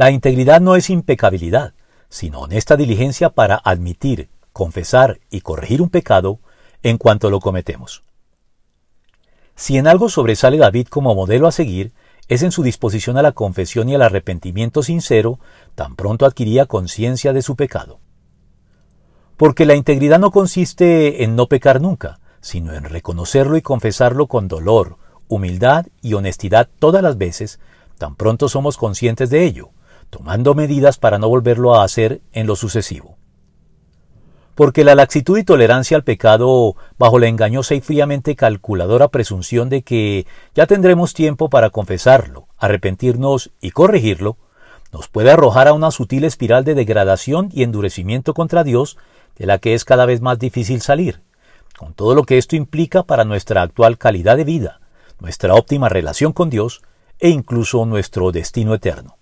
La integridad no es impecabilidad, sino honesta diligencia para admitir, confesar y corregir un pecado en cuanto lo cometemos. Si en algo sobresale David como modelo a seguir, es en su disposición a la confesión y al arrepentimiento sincero, tan pronto adquiría conciencia de su pecado. Porque la integridad no consiste en no pecar nunca, sino en reconocerlo y confesarlo con dolor, humildad y honestidad todas las veces, tan pronto somos conscientes de ello, tomando medidas para no volverlo a hacer en lo sucesivo. Porque la laxitud y tolerancia al pecado, bajo la engañosa y fríamente calculadora presunción de que ya tendremos tiempo para confesarlo, arrepentirnos y corregirlo, nos puede arrojar a una sutil espiral de degradación y endurecimiento contra Dios, de la que es cada vez más difícil salir, con todo lo que esto implica para nuestra actual calidad de vida, nuestra óptima relación con Dios e incluso nuestro destino eterno.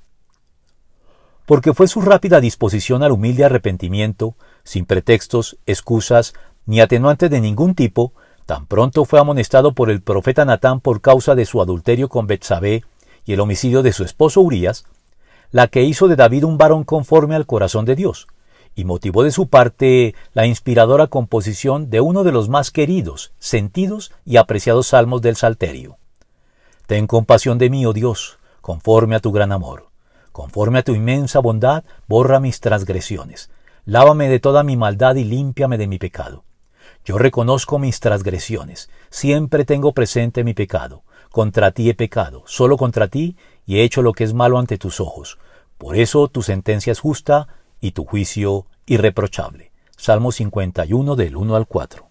Porque fue su rápida disposición al humilde arrepentimiento, sin pretextos, excusas, ni atenuantes de ningún tipo, tan pronto fue amonestado por el profeta Natán por causa de su adulterio con Betsabé y el homicidio de su esposo Urías, la que hizo de David un varón conforme al corazón de Dios, y motivó de su parte la inspiradora composición de uno de los más queridos, sentidos y apreciados salmos del Salterio. Ten compasión de mí, oh Dios, conforme a tu gran amor. Conforme a tu inmensa bondad, borra mis transgresiones. Lávame de toda mi maldad y límpiame de mi pecado. Yo reconozco mis transgresiones, siempre tengo presente mi pecado. Contra ti he pecado, solo contra ti, y he hecho lo que es malo ante tus ojos. Por eso tu sentencia es justa y tu juicio irreprochable. Salmo 51 del 1 al 4.